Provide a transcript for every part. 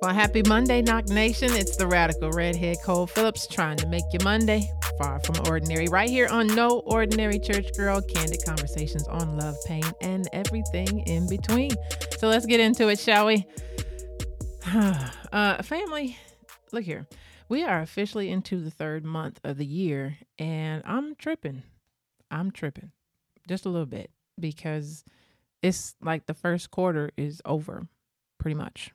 Well, happy Monday, Knock Nation. It's the radical redhead Cole Phillips trying to make your Monday far from ordinary. Right here on No Ordinary Church Girl, candid conversations on love, pain, and everything in between. So let's get into it, shall we? uh, family, look here. We are officially into the third month of the year, and I'm tripping. I'm tripping just a little bit because it's like the first quarter is over pretty much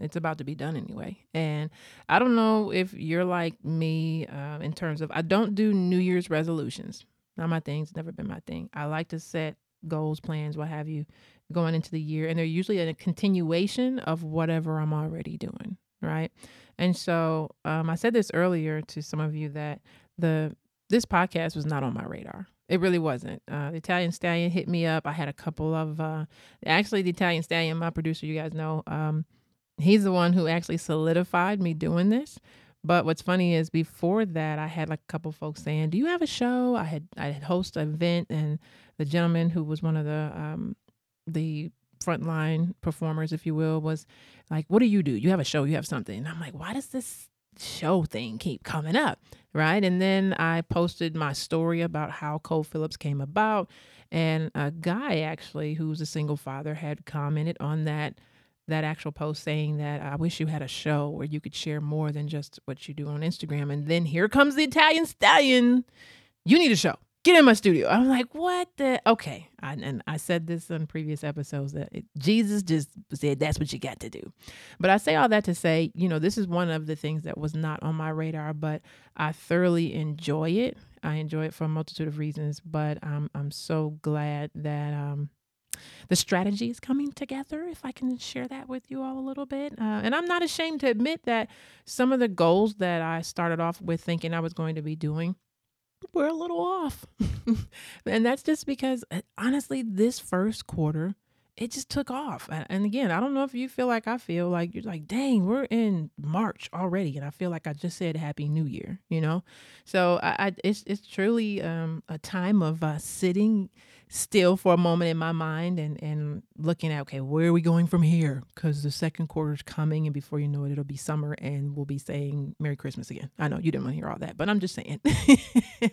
it's about to be done anyway. And I don't know if you're like me uh, in terms of I don't do New Year's resolutions. Not my thing. It's never been my thing. I like to set goals, plans, what have you, going into the year, and they're usually a continuation of whatever I'm already doing, right? And so um, I said this earlier to some of you that the this podcast was not on my radar. It really wasn't. Uh, the Italian Stallion hit me up. I had a couple of uh, actually the Italian Stallion, my producer, you guys know. Um, he's the one who actually solidified me doing this. But what's funny is before that, I had like a couple folks saying, "Do you have a show?" I had I had hosted an event, and the gentleman who was one of the um, the frontline performers, if you will, was like, "What do you do? You have a show? You have something?" And I'm like, "Why does this show thing keep coming up?" Right? And then I posted my story about how Cole Phillips came about, and a guy actually who's a single father had commented on that that actual post saying that I wish you had a show where you could share more than just what you do on Instagram. And then here comes the Italian stallion. You need a show. Get in my studio. I'm like, what the? Okay. I, and I said this on previous episodes that it, Jesus just said that's what you got to do. But I say all that to say, you know, this is one of the things that was not on my radar, but I thoroughly enjoy it. I enjoy it for a multitude of reasons, but I'm I'm so glad that um, the strategy is coming together, if I can share that with you all a little bit. Uh, and I'm not ashamed to admit that some of the goals that I started off with thinking I was going to be doing were a little off. and that's just because, uh, honestly, this first quarter, it just took off. And again, I don't know if you feel like I feel like you're like, dang, we're in March already, and I feel like I just said Happy New Year, you know. So I, I it's it's truly um, a time of uh, sitting still for a moment in my mind and and looking at okay where are we going from here? Because the second quarter is coming and before you know it it'll be summer and we'll be saying merry christmas again. I know you didn't want to hear all that but i'm just saying.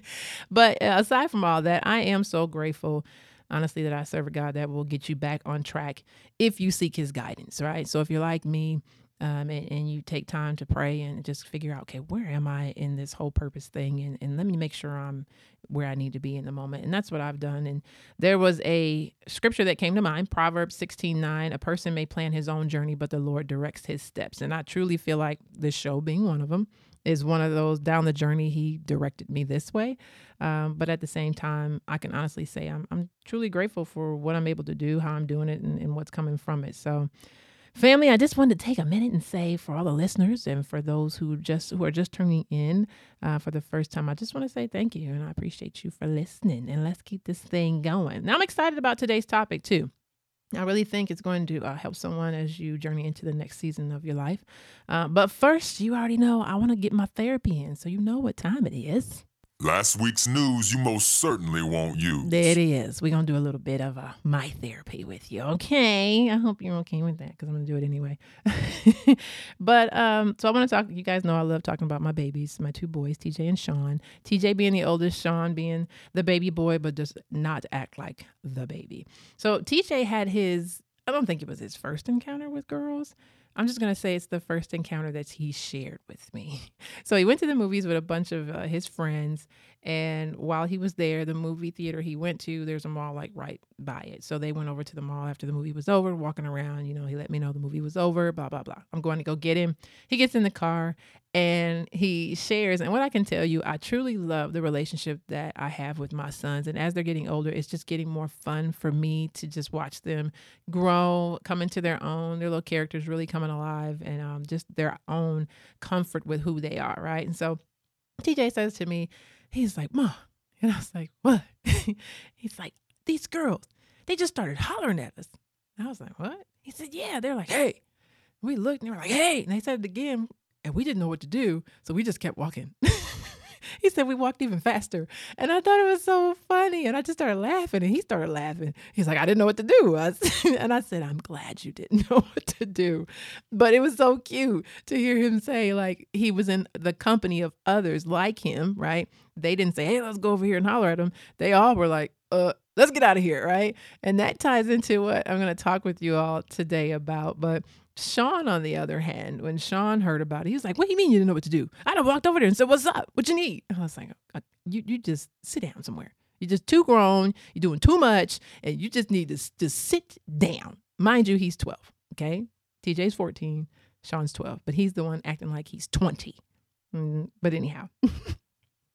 But uh, aside from all that i am so grateful honestly that i serve a god that will get you back on track if you seek his guidance right? So if you're like me um, and, and, you take time to pray and just figure out, okay, where am I in this whole purpose thing? And, and let me make sure I'm where I need to be in the moment. And that's what I've done. And there was a scripture that came to mind, Proverbs 16 9. A person may plan his own journey, but the Lord directs his steps. And I truly feel like this show being one of them is one of those down the journey he directed me this way um, but at the same time i can honestly say I'm, I'm truly grateful for what i'm able to do how i'm doing it and, and what's coming from it so Family, I just wanted to take a minute and say for all the listeners and for those who just who are just turning in uh, for the first time, I just want to say thank you and I appreciate you for listening. And let's keep this thing going. Now, I'm excited about today's topic too. I really think it's going to uh, help someone as you journey into the next season of your life. Uh, but first, you already know I want to get my therapy in, so you know what time it is. Last week's news you most certainly won't use. There it is. We're going to do a little bit of a my therapy with you. Okay. I hope you're okay with that because I'm going to do it anyway. but um, so I want to talk. You guys know I love talking about my babies, my two boys, TJ and Sean. TJ being the oldest, Sean being the baby boy, but just not act like the baby. So TJ had his, I don't think it was his first encounter with girls I'm just going to say it's the first encounter that he shared with me. So he went to the movies with a bunch of uh, his friends. And while he was there, the movie theater he went to, there's a mall like right by it. So they went over to the mall after the movie was over, walking around. You know, he let me know the movie was over, blah, blah, blah. I'm going to go get him. He gets in the car and he shares. And what I can tell you, I truly love the relationship that I have with my sons. And as they're getting older, it's just getting more fun for me to just watch them grow, come into their own, their little characters really coming alive, and um, just their own comfort with who they are, right? And so TJ says to me, He's like, Ma. And I was like, What? He's like, These girls, they just started hollering at us. And I was like, What? He said, Yeah. They're like, Hey. We looked and they were like, Hey. And they said it again. And we didn't know what to do. So we just kept walking. he said we walked even faster. And I thought it was so funny. And I just started laughing and he started laughing. He's like, I didn't know what to do. I, and I said, I'm glad you didn't know what to do. But it was so cute to hear him say, like, he was in the company of others like him, right? They didn't say, hey, let's go over here and holler at him. They all were like, uh, let's get out of here, right? And that ties into what I'm going to talk with you all today about. But Sean, on the other hand, when Sean heard about it, he was like, "What do you mean you didn't know what to do?" I done walked over there and said, "What's up? What you need?" I was like, uh, "You you just sit down somewhere. You're just too grown. You're doing too much, and you just need to just sit down." Mind you, he's 12. Okay, TJ's 14, Sean's 12, but he's the one acting like he's 20. Mm, but anyhow.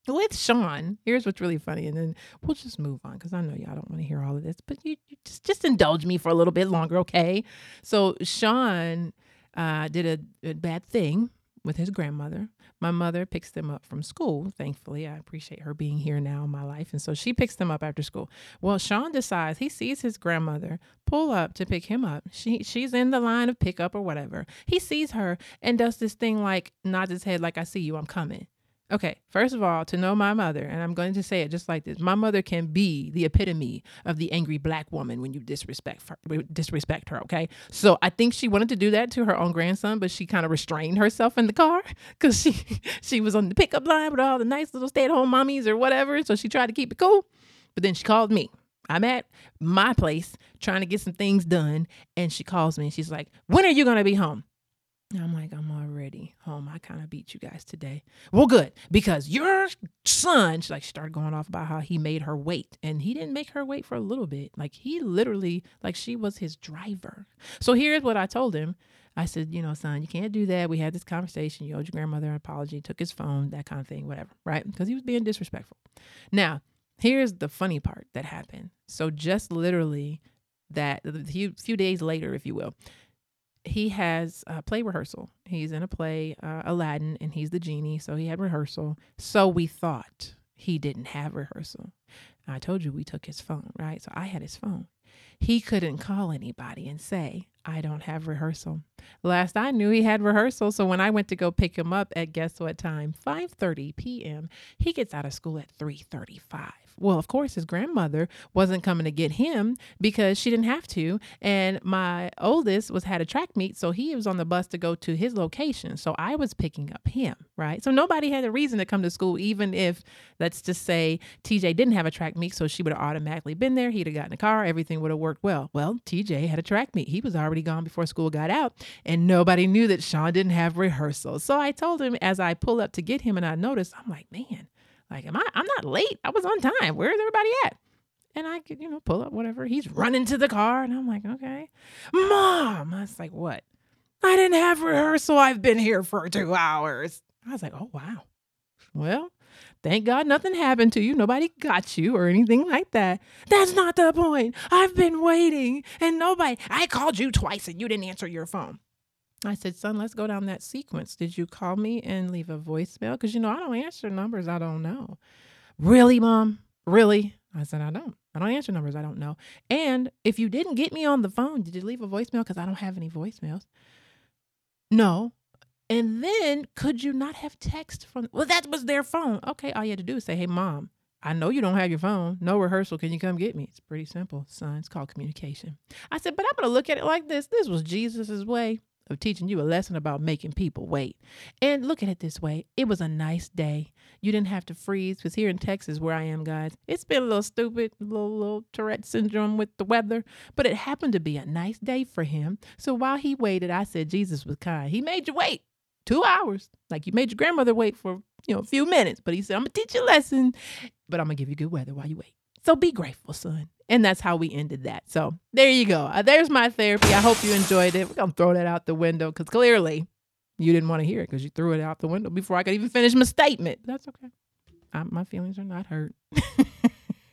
with Sean, here's what's really funny, and then we'll just move on because I know y'all don't want to hear all of this, but you, you, just just indulge me for a little bit longer, okay? So Sean uh, did a, a, bad thing with his grandmother. My mother picks them up from school. Thankfully, I appreciate her being here now in my life, and so she picks them up after school. Well, Sean decides he sees his grandmother pull up to pick him up. She she's in the line of pickup or whatever. He sees her and does this thing like nods his head like I see you, I'm coming. Okay, first of all, to know my mother, and I'm going to say it just like this: my mother can be the epitome of the angry black woman when you disrespect her, disrespect her. Okay, so I think she wanted to do that to her own grandson, but she kind of restrained herself in the car because she she was on the pickup line with all the nice little stay-at-home mommies or whatever. So she tried to keep it cool, but then she called me. I'm at my place trying to get some things done, and she calls me and she's like, "When are you gonna be home?" I'm like, I'm already home. I kind of beat you guys today. Well, good, because your son, she like started going off about how he made her wait. And he didn't make her wait for a little bit. Like he literally, like she was his driver. So here's what I told him. I said, you know, son, you can't do that. We had this conversation. You owed your grandmother an apology, took his phone, that kind of thing, whatever, right? Because he was being disrespectful. Now, here's the funny part that happened. So just literally that a few, few days later, if you will, he has a play rehearsal. He's in a play, uh, Aladdin, and he's the genie. So he had rehearsal. So we thought he didn't have rehearsal. I told you we took his phone, right? So I had his phone. He couldn't call anybody and say, I don't have rehearsal. Last I knew he had rehearsal, so when I went to go pick him up at guess what time? 5:30 p.m. He gets out of school at 3:35. Well, of course, his grandmother wasn't coming to get him because she didn't have to. And my oldest was had a track meet, so he was on the bus to go to his location. So I was picking up him, right? So nobody had a reason to come to school, even if, let's just say, TJ didn't have a track meet, so she would have automatically been there. He'd have gotten a car, everything would have worked well. Well, TJ had a track meet. He was already gone before school got out, and nobody knew that Sean didn't have rehearsal. So I told him as I pull up to get him, and I noticed, I'm like, man, like, am I? I'm not late. I was on time. Where's everybody at? And I could, you know, pull up whatever. He's running to the car, and I'm like, okay, mom. I was like, what? I didn't have rehearsal. I've been here for two hours. I was like, oh wow. Well, thank God nothing happened to you. Nobody got you or anything like that. That's not the point. I've been waiting, and nobody. I called you twice, and you didn't answer your phone. I said, son, let's go down that sequence. Did you call me and leave a voicemail? Because, you know, I don't answer numbers I don't know. Really, mom? Really? I said, I don't. I don't answer numbers I don't know. And if you didn't get me on the phone, did you leave a voicemail? Because I don't have any voicemails. No. And then could you not have text from, well, that was their phone. Okay. All you had to do is say, hey, mom, I know you don't have your phone. No rehearsal. Can you come get me? It's pretty simple, son. It's called communication. I said, but I'm to look at it like this. This was Jesus's way of teaching you a lesson about making people wait. And look at it this way it was a nice day. You didn't have to freeze because here in Texas, where I am, guys, it's been a little stupid, a little, little Tourette syndrome with the weather, but it happened to be a nice day for him. So while he waited, I said, Jesus was kind. He made you wait two hours, like you made your grandmother wait for, you know, a few minutes, but he said, I'm to teach you a lesson, but I'm to give you good weather while you wait. So be grateful, son. And that's how we ended that. So there you go. Uh, there's my therapy. I hope you enjoyed it. We're to throw that out the window because clearly you didn't want to hear it because you threw it out the window before I could even finish my statement. That's okay. I, my feelings are not hurt.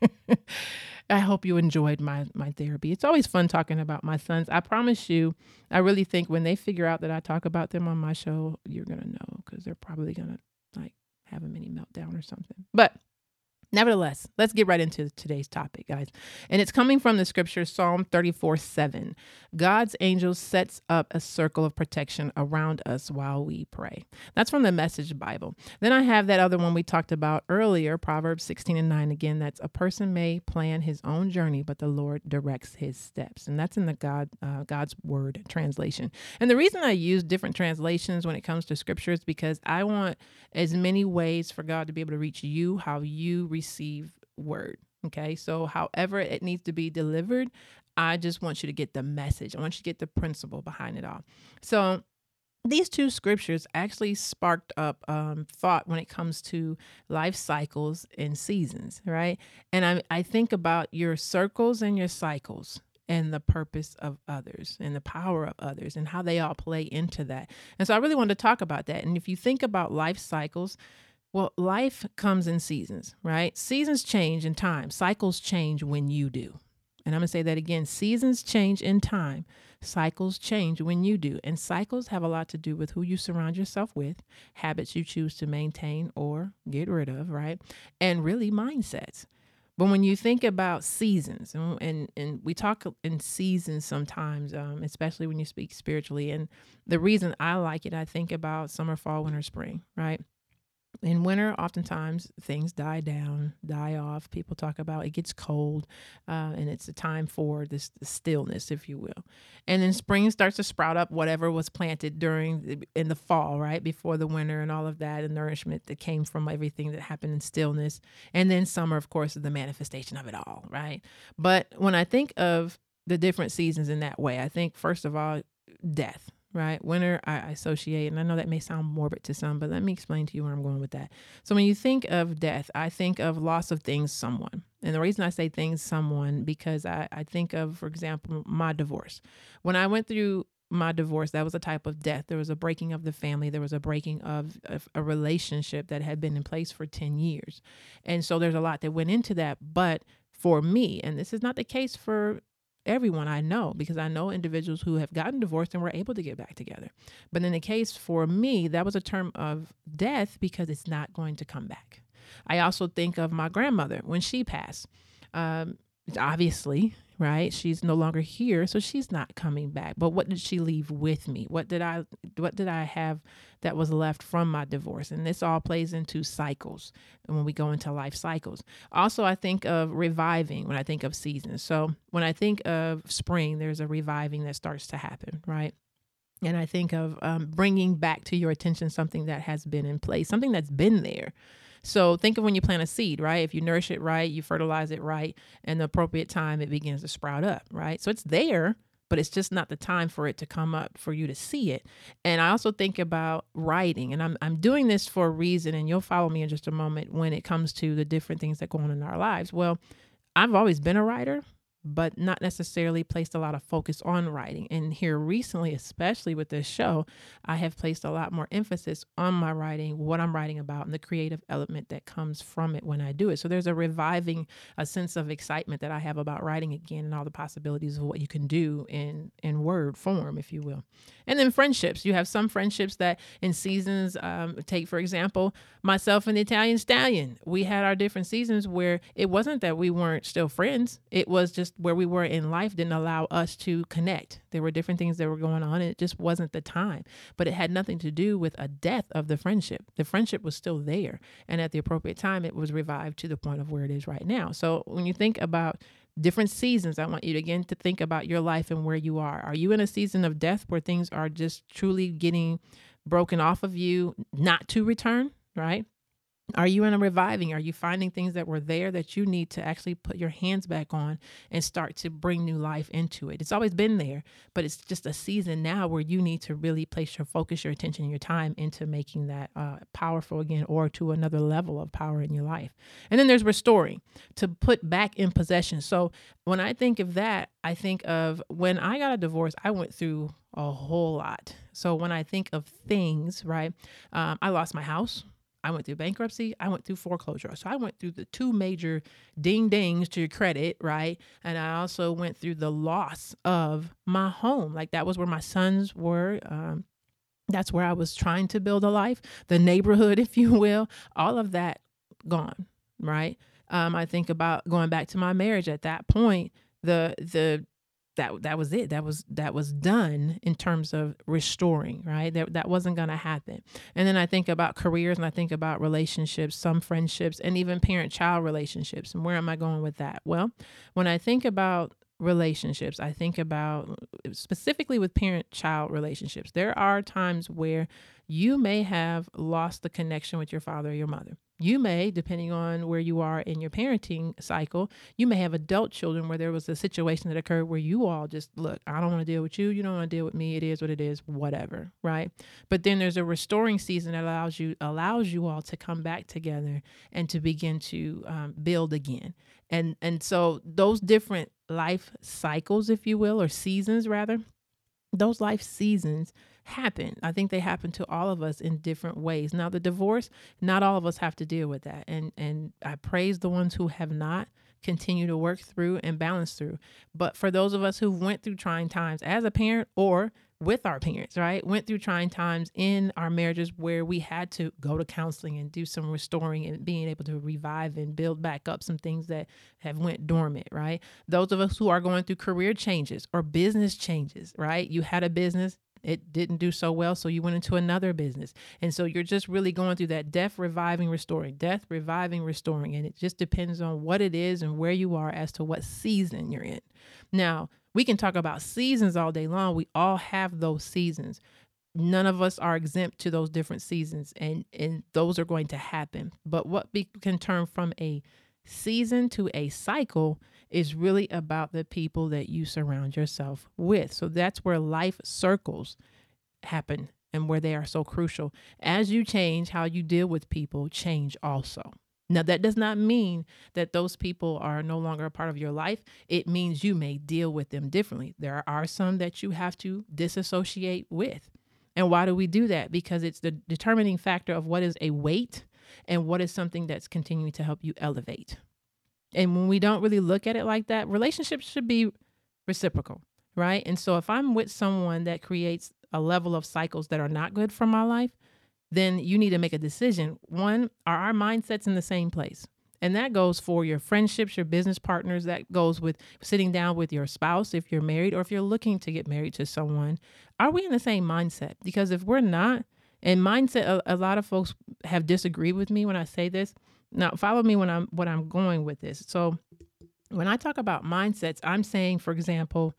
I hope you enjoyed my my therapy. It's always fun talking about my sons. I promise you, I really think when they figure out that I talk about them on my show, you're gonna know because they're probably gonna like have a mini meltdown or something. But Nevertheless, let's get right into today's topic, guys. And it's coming from the scripture Psalm 34 7. God's angel sets up a circle of protection around us while we pray. That's from the Message Bible. Then I have that other one we talked about earlier, Proverbs 16 and 9. Again, that's a person may plan his own journey, but the Lord directs his steps. And that's in the God uh, God's Word translation. And the reason I use different translations when it comes to scripture is because I want as many ways for God to be able to reach you how you receive word. Okay. So, however it needs to be delivered, I just want you to get the message. I want you to get the principle behind it all. So, these two scriptures actually sparked up um, thought when it comes to life cycles and seasons, right? And I, I think about your circles and your cycles and the purpose of others and the power of others and how they all play into that. And so I really wanted to talk about that. And if you think about life cycles, well, life comes in seasons, right? Seasons change in time, cycles change when you do. And I'm going to say that again seasons change in time, cycles change when you do. And cycles have a lot to do with who you surround yourself with, habits you choose to maintain or get rid of, right? And really mindsets. But when you think about seasons, and and, and we talk in seasons sometimes, um, especially when you speak spiritually, and the reason I like it, I think about summer, fall, winter, spring, right? In winter, oftentimes things die down, die off. People talk about it gets cold, uh, and it's a time for this, this, stillness, if you will. And then spring starts to sprout up whatever was planted during the, in the fall, right before the winter, and all of that, and nourishment that came from everything that happened in stillness. And then summer, of course, is the manifestation of it all, right? But when I think of the different seasons in that way, I think first of all, death right? Winter, I associate, and I know that may sound morbid to some, but let me explain to you where I'm going with that. So, when you think of death, I think of loss of things, someone. And the reason I say things, someone, because I, I think of, for example, my divorce. When I went through my divorce, that was a type of death. There was a breaking of the family. There was a breaking of, of, a relationship that had been in place for 10 years. And so there's a lot that went into that. But for me, and this is not the case for everyone I know because I know individuals who have gotten divorced and were able to get back together. But in the case for me, that was a term of death because it's not going to come back. I also think of my grandmother when she passed. Um, obviously, right? She's no longer here, so she's not coming back. But what did she leave with me? What did I what did I have that was left from my divorce? And this all plays into cycles and when we go into life cycles. Also, I think of reviving when I think of seasons. So, when I think of spring, there's a reviving that starts to happen, right? And I think of um, bringing back to your attention something that has been in place, something that's been there. So think of when you plant a seed, right? If you nourish it right, you fertilize it right, and the appropriate time it begins to sprout up, right? So it's there, but it's just not the time for it to come up for you to see it. And I also think about writing, and I'm I'm doing this for a reason, and you'll follow me in just a moment when it comes to the different things that go on in our lives. Well, I've always been a writer, but not necessarily placed a lot of focus on writing. And here recently, especially with this show, I have placed a lot more emphasis on my writing, what I'm writing about, and the creative element that comes from it when I do it. So there's a reviving a sense of excitement that I have about writing again and all the possibilities of what you can do in in word form, if you will. And then friendships. You have some friendships that in seasons, um, take for example, myself and the Italian Stallion. We had our different seasons where it wasn't that we weren't still friends. It was just where we were in life didn't allow us to connect. There were different things that were going on. and it just wasn't the time. But it had nothing to do with a death of the friendship. The friendship was still there. And at the appropriate time, it was revived to the point of where it is right now. So when you think about different seasons, I want you to again to think about your life and where you are. Are you in a season of death where things are just truly getting broken off of you, not to return, right? Are you in a reviving? Are you finding things that were there that you need to actually put your hands back on and start to bring new life into it? It's always been there, but it's just a season now where you need to really place your focus, your attention, your time into making that uh, powerful again or to another level of power in your life. And then there's restoring to put back in possession. So when I think of that, I think of when I got a divorce, I went through a whole lot. So when I think of things, right, um, I lost my house I went through bankruptcy. I went through foreclosure. So I went through the two major ding dings to your credit, right? And I also went through the loss of my home. Like that was where my sons were. Um, that's where I was trying to build a life, the neighborhood, if you will. All of that gone, right? Um, I think about going back to my marriage at that point, the the that that was it. That was that was done in terms of restoring, right? That that wasn't going to happen. And then I think about careers and I think about relationships, some friendships, and even parent-child relationships. And where am I going with that? Well, when I think about relationships, I think about specifically with parent-child relationships. There are times where you may have lost the connection with your father or your mother. You may, depending on where you are in your parenting cycle, you may have adult children where there was a situation that occurred where you all just look, I don't want to deal with you. You don't want to deal with me. It is what it is, whatever, right? But then there's a restoring season that allows you allows you all to come back together and to begin to um, build again. And and so those different life cycles, if you will, or seasons rather, those life seasons happen. I think they happen to all of us in different ways. Now, the divorce, not all of us have to deal with that. And and I praise the ones who have not continue to work through and balance through. But for those of us who went through trying times as a parent or with our parents, right? Went through trying times in our marriages where we had to go to counseling and do some restoring and being able to revive and build back up some things that have went dormant, right? Those of us who are going through career changes or business changes, right? You had a business, it didn't do so well so you went into another business and so you're just really going through that death reviving restoring death reviving restoring and it just depends on what it is and where you are as to what season you're in now we can talk about seasons all day long we all have those seasons none of us are exempt to those different seasons and and those are going to happen but what we can turn from a season to a cycle is really about the people that you surround yourself with. So that's where life circles happen and where they are so crucial. As you change how you deal with people, change also. Now, that does not mean that those people are no longer a part of your life. It means you may deal with them differently. There are some that you have to disassociate with. And why do we do that? Because it's the determining factor of what is a weight and what is something that's continuing to help you elevate. And when we don't really look at it like that, relationships should be reciprocal, right? And so if I'm with someone that creates a level of cycles that are not good for my life, then you need to make a decision. One, are our mindsets in the same place? And that goes for your friendships, your business partners. That goes with sitting down with your spouse if you're married or if you're looking to get married to someone. Are we in the same mindset? Because if we're not, and mindset, a, a lot of folks have disagreed with me when I say this. Now, follow me when I'm what I'm going with this. So, when I talk about mindsets, I'm saying, for example,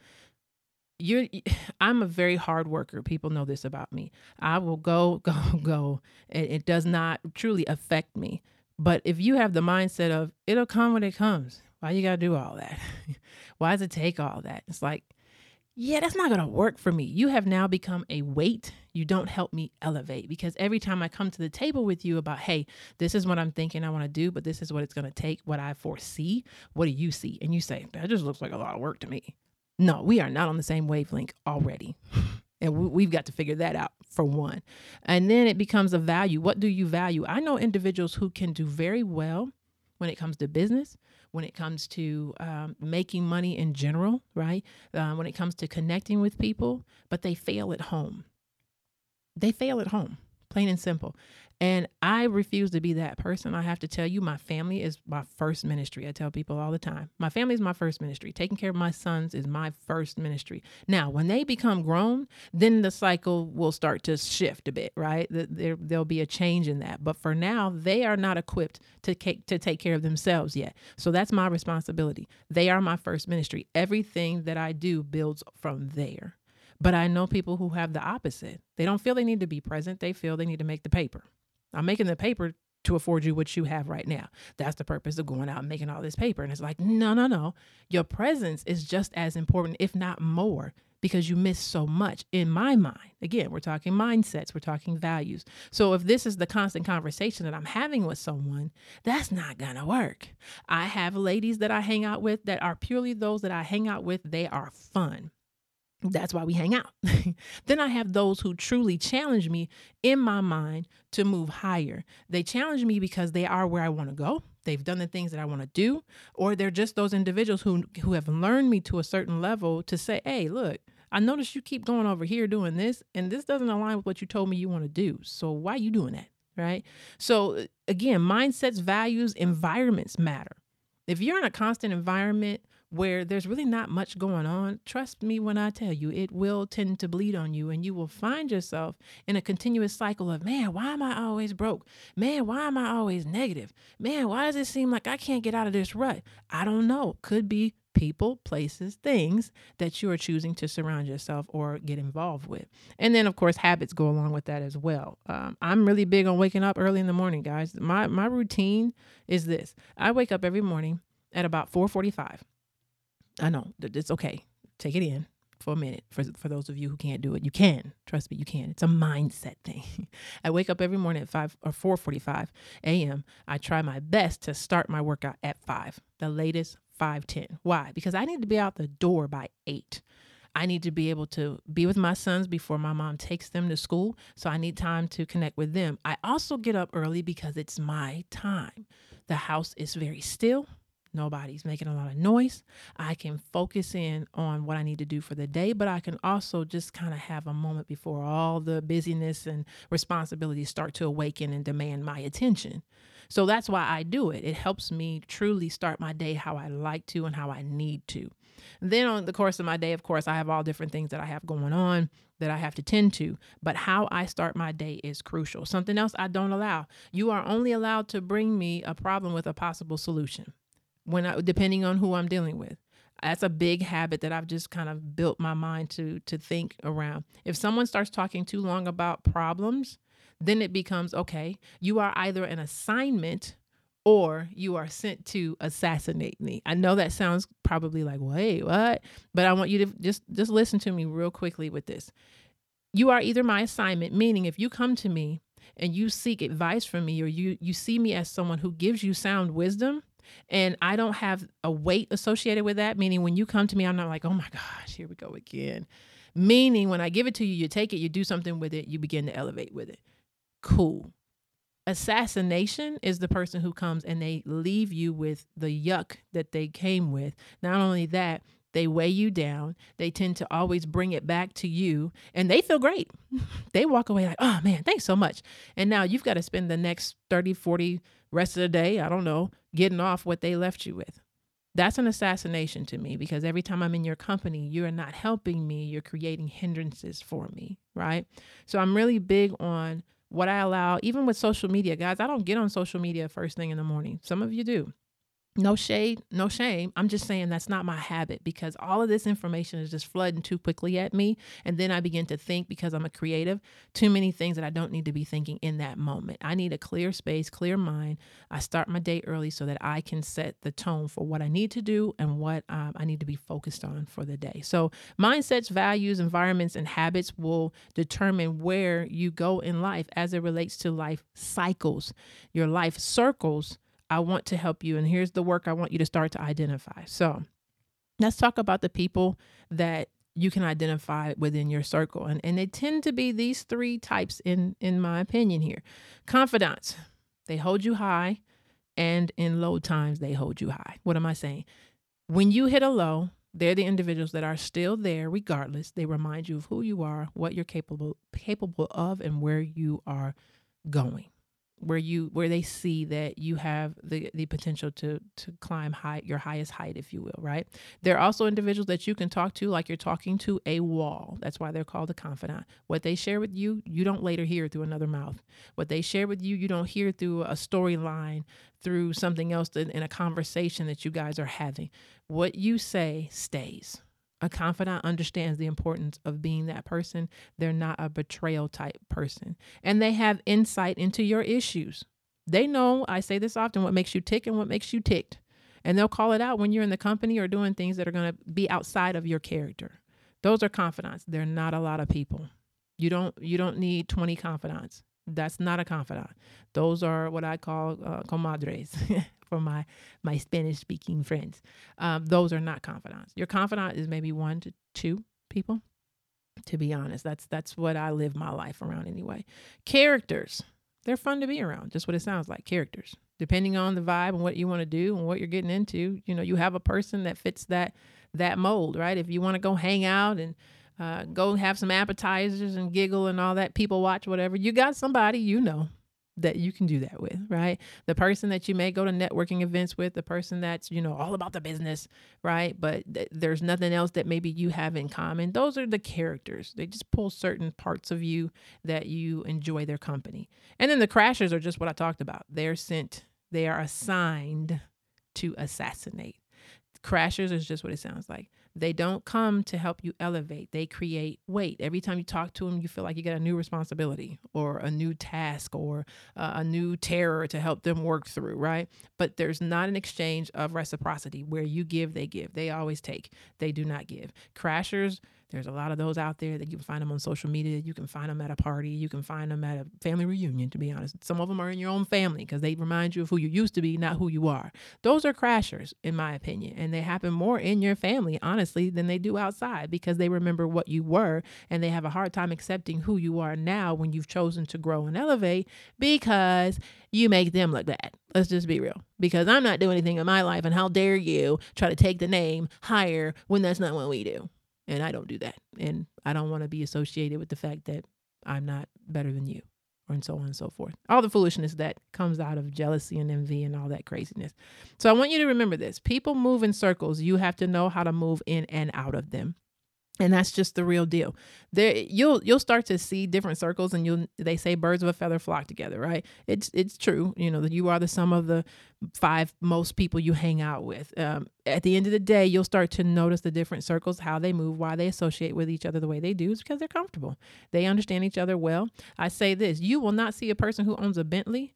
you're I'm a very hard worker. People know this about me. I will go, go, go. And it does not truly affect me. But if you have the mindset of it'll come when it comes, why you gotta do all that? why does it take all that? It's like yeah, that's not to work for me. You have now become a weight. You don't help me elevate because every time I come to the table with you about, hey, this is what I'm thinking I want to do, but this is what it's to take, what I foresee, what do you see? And you say, that just looks like a lot of work to me. No, we are not on the same wavelength already. and we've got to figure that out for one. And then it becomes a value. What do you value? I know individuals who can do very well when it comes to business, when it comes to um, making money in general, right? Uh, when it comes to connecting with people, but they fail at home. They fail at home, plain and simple. And I refuse to be that person. I have to tell you, my family is my first ministry. I tell people all the time my family is my first ministry. Taking care of my sons is my first ministry. Now, when they become grown, then the cycle will start to shift a bit, right? There, there'll be a change in that. But for now, they are not equipped to, to take care of themselves yet. So that's my responsibility. They are my first ministry. Everything that I do builds from there. But I know people who have the opposite. They don't feel they need to be present, they feel they need to make the paper. I'm making the paper to afford you what you have right now. That's the purpose of going out and making all this paper. And it's like, no, no, no. Your presence is just as important, if not more, because you miss so much in my mind. Again, we're talking mindsets, we're talking values. So if this is the constant conversation that I'm having with someone, that's not going to work. I have ladies that I hang out with that are purely those that I hang out with, they are fun. That's why we hang out. then I have those who truly challenge me in my mind to move higher. They challenge me because they are where I want to go. They've done the things that I want to do, or they're just those individuals who who have learned me to a certain level to say, "Hey, look, I notice you keep going over here doing this, and this doesn't align with what you told me you want to do. So why are you doing that?" Right? So again, mindsets, values, environments matter. If you're in a constant environment where there's really not much going on, trust me when I tell you, it will tend to bleed on you and you will find yourself in a continuous cycle of, man, why am I always broke? Man, why am I always negative? Man, why does it seem like I can't get out of this rut? I don't know. Could be people, places, things that you are choosing to surround yourself or get involved with. And then, of course, habits go along with that as well. Um, I'm really big on waking up early in the morning, guys. My my routine is this: I wake up every morning at about 4:45. I know it's okay. Take it in for a minute. For for those of you who can't do it, you can. Trust me, you can. It's a mindset thing. I wake up every morning at 5 or 4:45 a.m. I try my best to start my workout at 5. The latest 5:10. Why? Because I need to be out the door by 8. I need to be able to be with my sons before my mom takes them to school. So I need time to connect with them. I also get up early because it's my time. The house is very still. Nobody's making a lot of noise. I can focus in on what I need to do for the day, but I can also just kind of have a moment before all the busyness and responsibilities start to awaken and demand my attention. So that's why I do it. It helps me truly start my day how I like to and how I need to. Then on the course of my day, of course, I have all different things that I have going on that I have to tend to, but how I start my day is crucial. Something else I don't allow. You are only allowed to bring me a problem with a possible solution when I, depending on who I'm dealing with. That's a big habit that I've just kind of built my mind to to think around. If someone starts talking too long about problems, then it becomes okay, you are either an assignment or you are sent to assassinate me. I know that sounds probably like, "Wait, what?" But I want you to just just listen to me real quickly with this. You are either my assignment, meaning if you come to me and you seek advice from me or you you see me as someone who gives you sound wisdom, and I don't have a weight associated with that, meaning when you come to me, I'm not like, oh my gosh, here we go again. Meaning when I give it to you, you take it, you do something with it, you begin to elevate with it. Cool. Assassination is the person who comes and they leave you with the yuck that they came with. Not only that, they weigh you down. They tend to always bring it back to you and they feel great. they walk away like, oh man, thanks so much. And now you've got to spend the next 30, 40, rest of the day, I don't know, getting off what they left you with. That's an assassination to me because every time I'm in your company, you're not helping me, you're creating hindrances for me, right? So I'm really big on what I allow, even with social media. Guys, I don't get on social media first thing in the morning. Some of you do no shade, no shame. I'm just saying that's not my habit because all of this information is just flooding too quickly at me. And then I begin to think because I'm a creative, too many things that I don't need to be thinking in that moment. I need a clear space, clear mind. I start my day early so that I can set the tone for what I need to do and what um, I need to be focused on for the day. So, mindsets, values, environments, and habits will determine where you go in life as it relates to life cycles, your life circles I want to help you. And here's the work I want you to start to identify. So let's talk about the people that you can identify within your circle. And, and they tend to be these three types, in, in my opinion, here confidants, they hold you high, and in low times, they hold you high. What am I saying? When you hit a low, they're the individuals that are still there regardless. They remind you of who you are, what you're capable capable of, and where you are going where you where they see that you have the the potential to to climb high your highest height if you will right? There are also individuals that you can talk to like you're talking to a wall. That's why they're called a confidant. What they share with you you don't later hear through another mouth. What they share with you you don't hear through a storyline through something else in a conversation that you guys are having. What you say stays a confidant understands the importance of being that person. They're not a betrayal type person. And they have insight into your issues. They know, I say this often, what makes you tick and what makes you ticked. And they'll call it out when you're in the company or doing things that are going to be outside of your character. Those are confidants. They're not a lot of people. You don't you don't need 20 confidants. That's not a confidant. Those are what I call uh, comadres. for my my Spanish speaking friends. Um, those are not confidants. Your confidant is maybe one to two people. To be honest, that's that's what I live my life around anyway. Characters, they're fun to be around. Just what it sounds like. Characters, depending on the vibe and what you want to do and what you're getting into. You know, you have a person that fits that that mold, right? If you want to go hang out and uh, go have some appetizers and giggle and all that, people watch whatever. You got somebody you know that you can do that with, right? The person that you may go to networking events with, the person that's, you know, all about the business, right? But th- there's nothing else that maybe you have in common. Those are the characters. They just pull certain parts of you that you enjoy their company. And then the crashers are just what I talked about. They're sent, they are assigned to assassinate. Crashers is just what it sounds like. They don't come to help you elevate. They create weight. Every time you talk to them, you feel like you get a new responsibility or a new task or uh, a new terror to help them work through, right? But there's not an exchange of reciprocity where you give, they give. They always take, they do not give. Crashers, there's a lot of those out there that you can find them on social media. You can find them at a party. You can find them at a family reunion, to be honest. Some of them are in your own family because they remind you of who you used to be, not who you are. Those are crashers, in my opinion. And they happen more in your family, honestly, than they do outside because they remember what you were and they have a hard time accepting who you are now when you've chosen to grow and elevate because you make them look bad. Let's just be real. Because I'm not doing anything in my life, and how dare you try to take the name higher when that's not what we do. And I don't do that. And I don't want to be associated with the fact that I'm not better than you, Or and so on and so forth. All the foolishness that comes out of jealousy and envy and all that craziness. So I want you to remember this people move in circles. You have to know how to move in and out of them and that's just the real deal. There you'll you'll start to see different circles and you'll they say birds of a feather flock together right? It's it's true you know that you are the sum of the five most people you hang out with. Um, at the end of the day you'll start to notice the different circles how they move why they associate with each other the way they do is because they're comfortable. They understand each other well. I say this you will not see a person who owns a bentley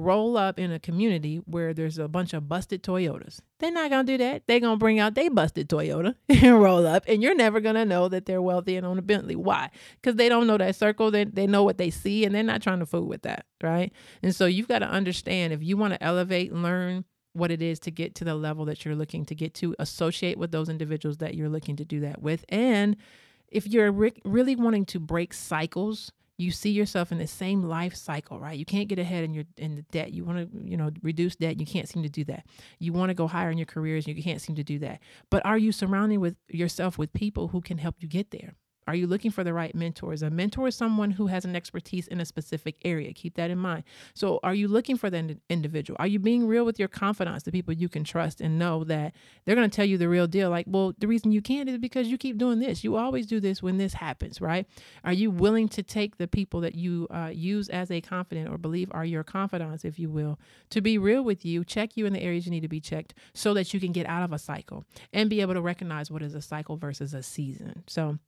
roll up in a community where there's a bunch of busted Toyotas. They're not gonna do that. They're gonna bring out they busted Toyota and roll up, and you're never gonna know that they're wealthy and own a Bentley. Why? Because they don't know that circle. They they know what they see, and they're not trying to fool with that, right? And so you've got to understand if you want to elevate learn what it is to get to the level that you're looking to get to, associate with those individuals that you're looking to do that with, and if you're re- really wanting to break cycles you see yourself in the same life cycle, right? You can't get ahead in your in the debt. You want to, you know, reduce debt. You can't seem to do that. You want to go higher in your careers. You can't seem to do that. But are you surrounding with yourself with people who can help you get there? Are you looking for the right mentors? A mentor is someone who has an expertise in a specific area. Keep that in mind. So, are you looking for that individual? Are you being real with your confidants, the people you can trust and know that they're going to tell you the real deal? Like, well, the reason you can't is because you keep doing this. You always do this when this happens, right? Are you willing to take the people that you uh, use as a confidant or believe are your confidants, if you will, to be real with you, check you in the areas you need to be checked so that you can get out of a cycle and be able to recognize what is a cycle versus a season? So,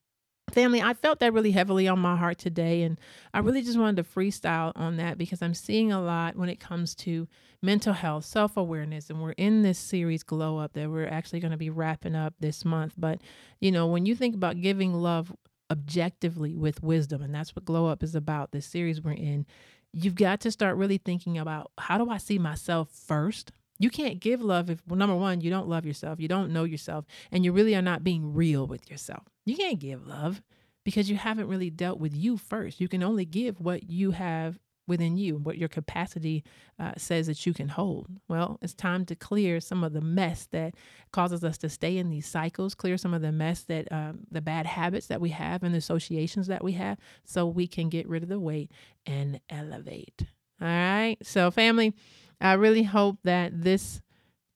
Family, I felt that really heavily on my heart today. And I really just wanted to freestyle on that because I'm seeing a lot when it comes to mental health, self awareness. And we're in this series, Glow Up, that we're actually going to be wrapping up this month. But, you know, when you think about giving love objectively with wisdom, and that's what Glow Up is about, this series we're in, you've got to start really thinking about how do I see myself first? You can't give love if, well, number one, you don't love yourself, you don't know yourself, and you really are not being real with yourself. You can't give love because you haven't really dealt with you first. You can only give what you have within you, what your capacity uh, says that you can hold. Well, it's time to clear some of the mess that causes us to stay in these cycles, clear some of the mess that um, the bad habits that we have and the associations that we have, so we can get rid of the weight and elevate. All right. So, family, I really hope that this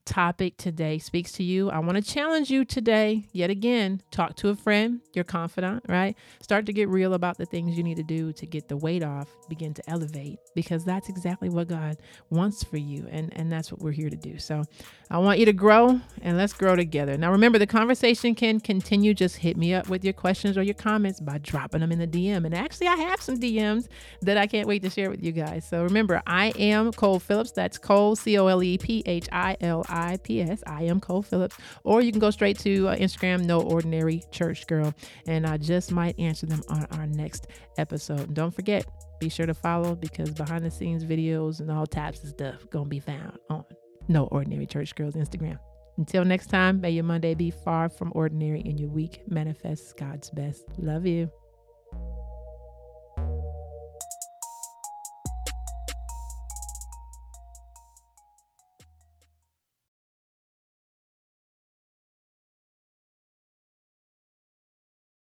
topic today speaks to you. I want to challenge you today, yet again, talk to a friend, your confidant, right? Start to get real about the things you need to do to get the weight off, begin to elevate, because that's exactly what God wants for you. And, and that's what we're here to do. So I want you to grow and let's grow together. Now, remember, the conversation can continue. Just hit me up with your questions or your comments by dropping them in the DM. And actually, I have some DMs that I can't wait to share with you guys. So remember, I am Cole Phillips. That's Cole, C O L E P H I L. I P S. I am Cole Phillips. Or you can go straight to uh, Instagram, No Ordinary Church Girl, and I just might answer them on our next episode. And don't forget, be sure to follow because behind the scenes videos and all types of stuff gonna be found on No Ordinary Church Girls Instagram. Until next time, may your Monday be far from ordinary and your week manifests God's best. Love you.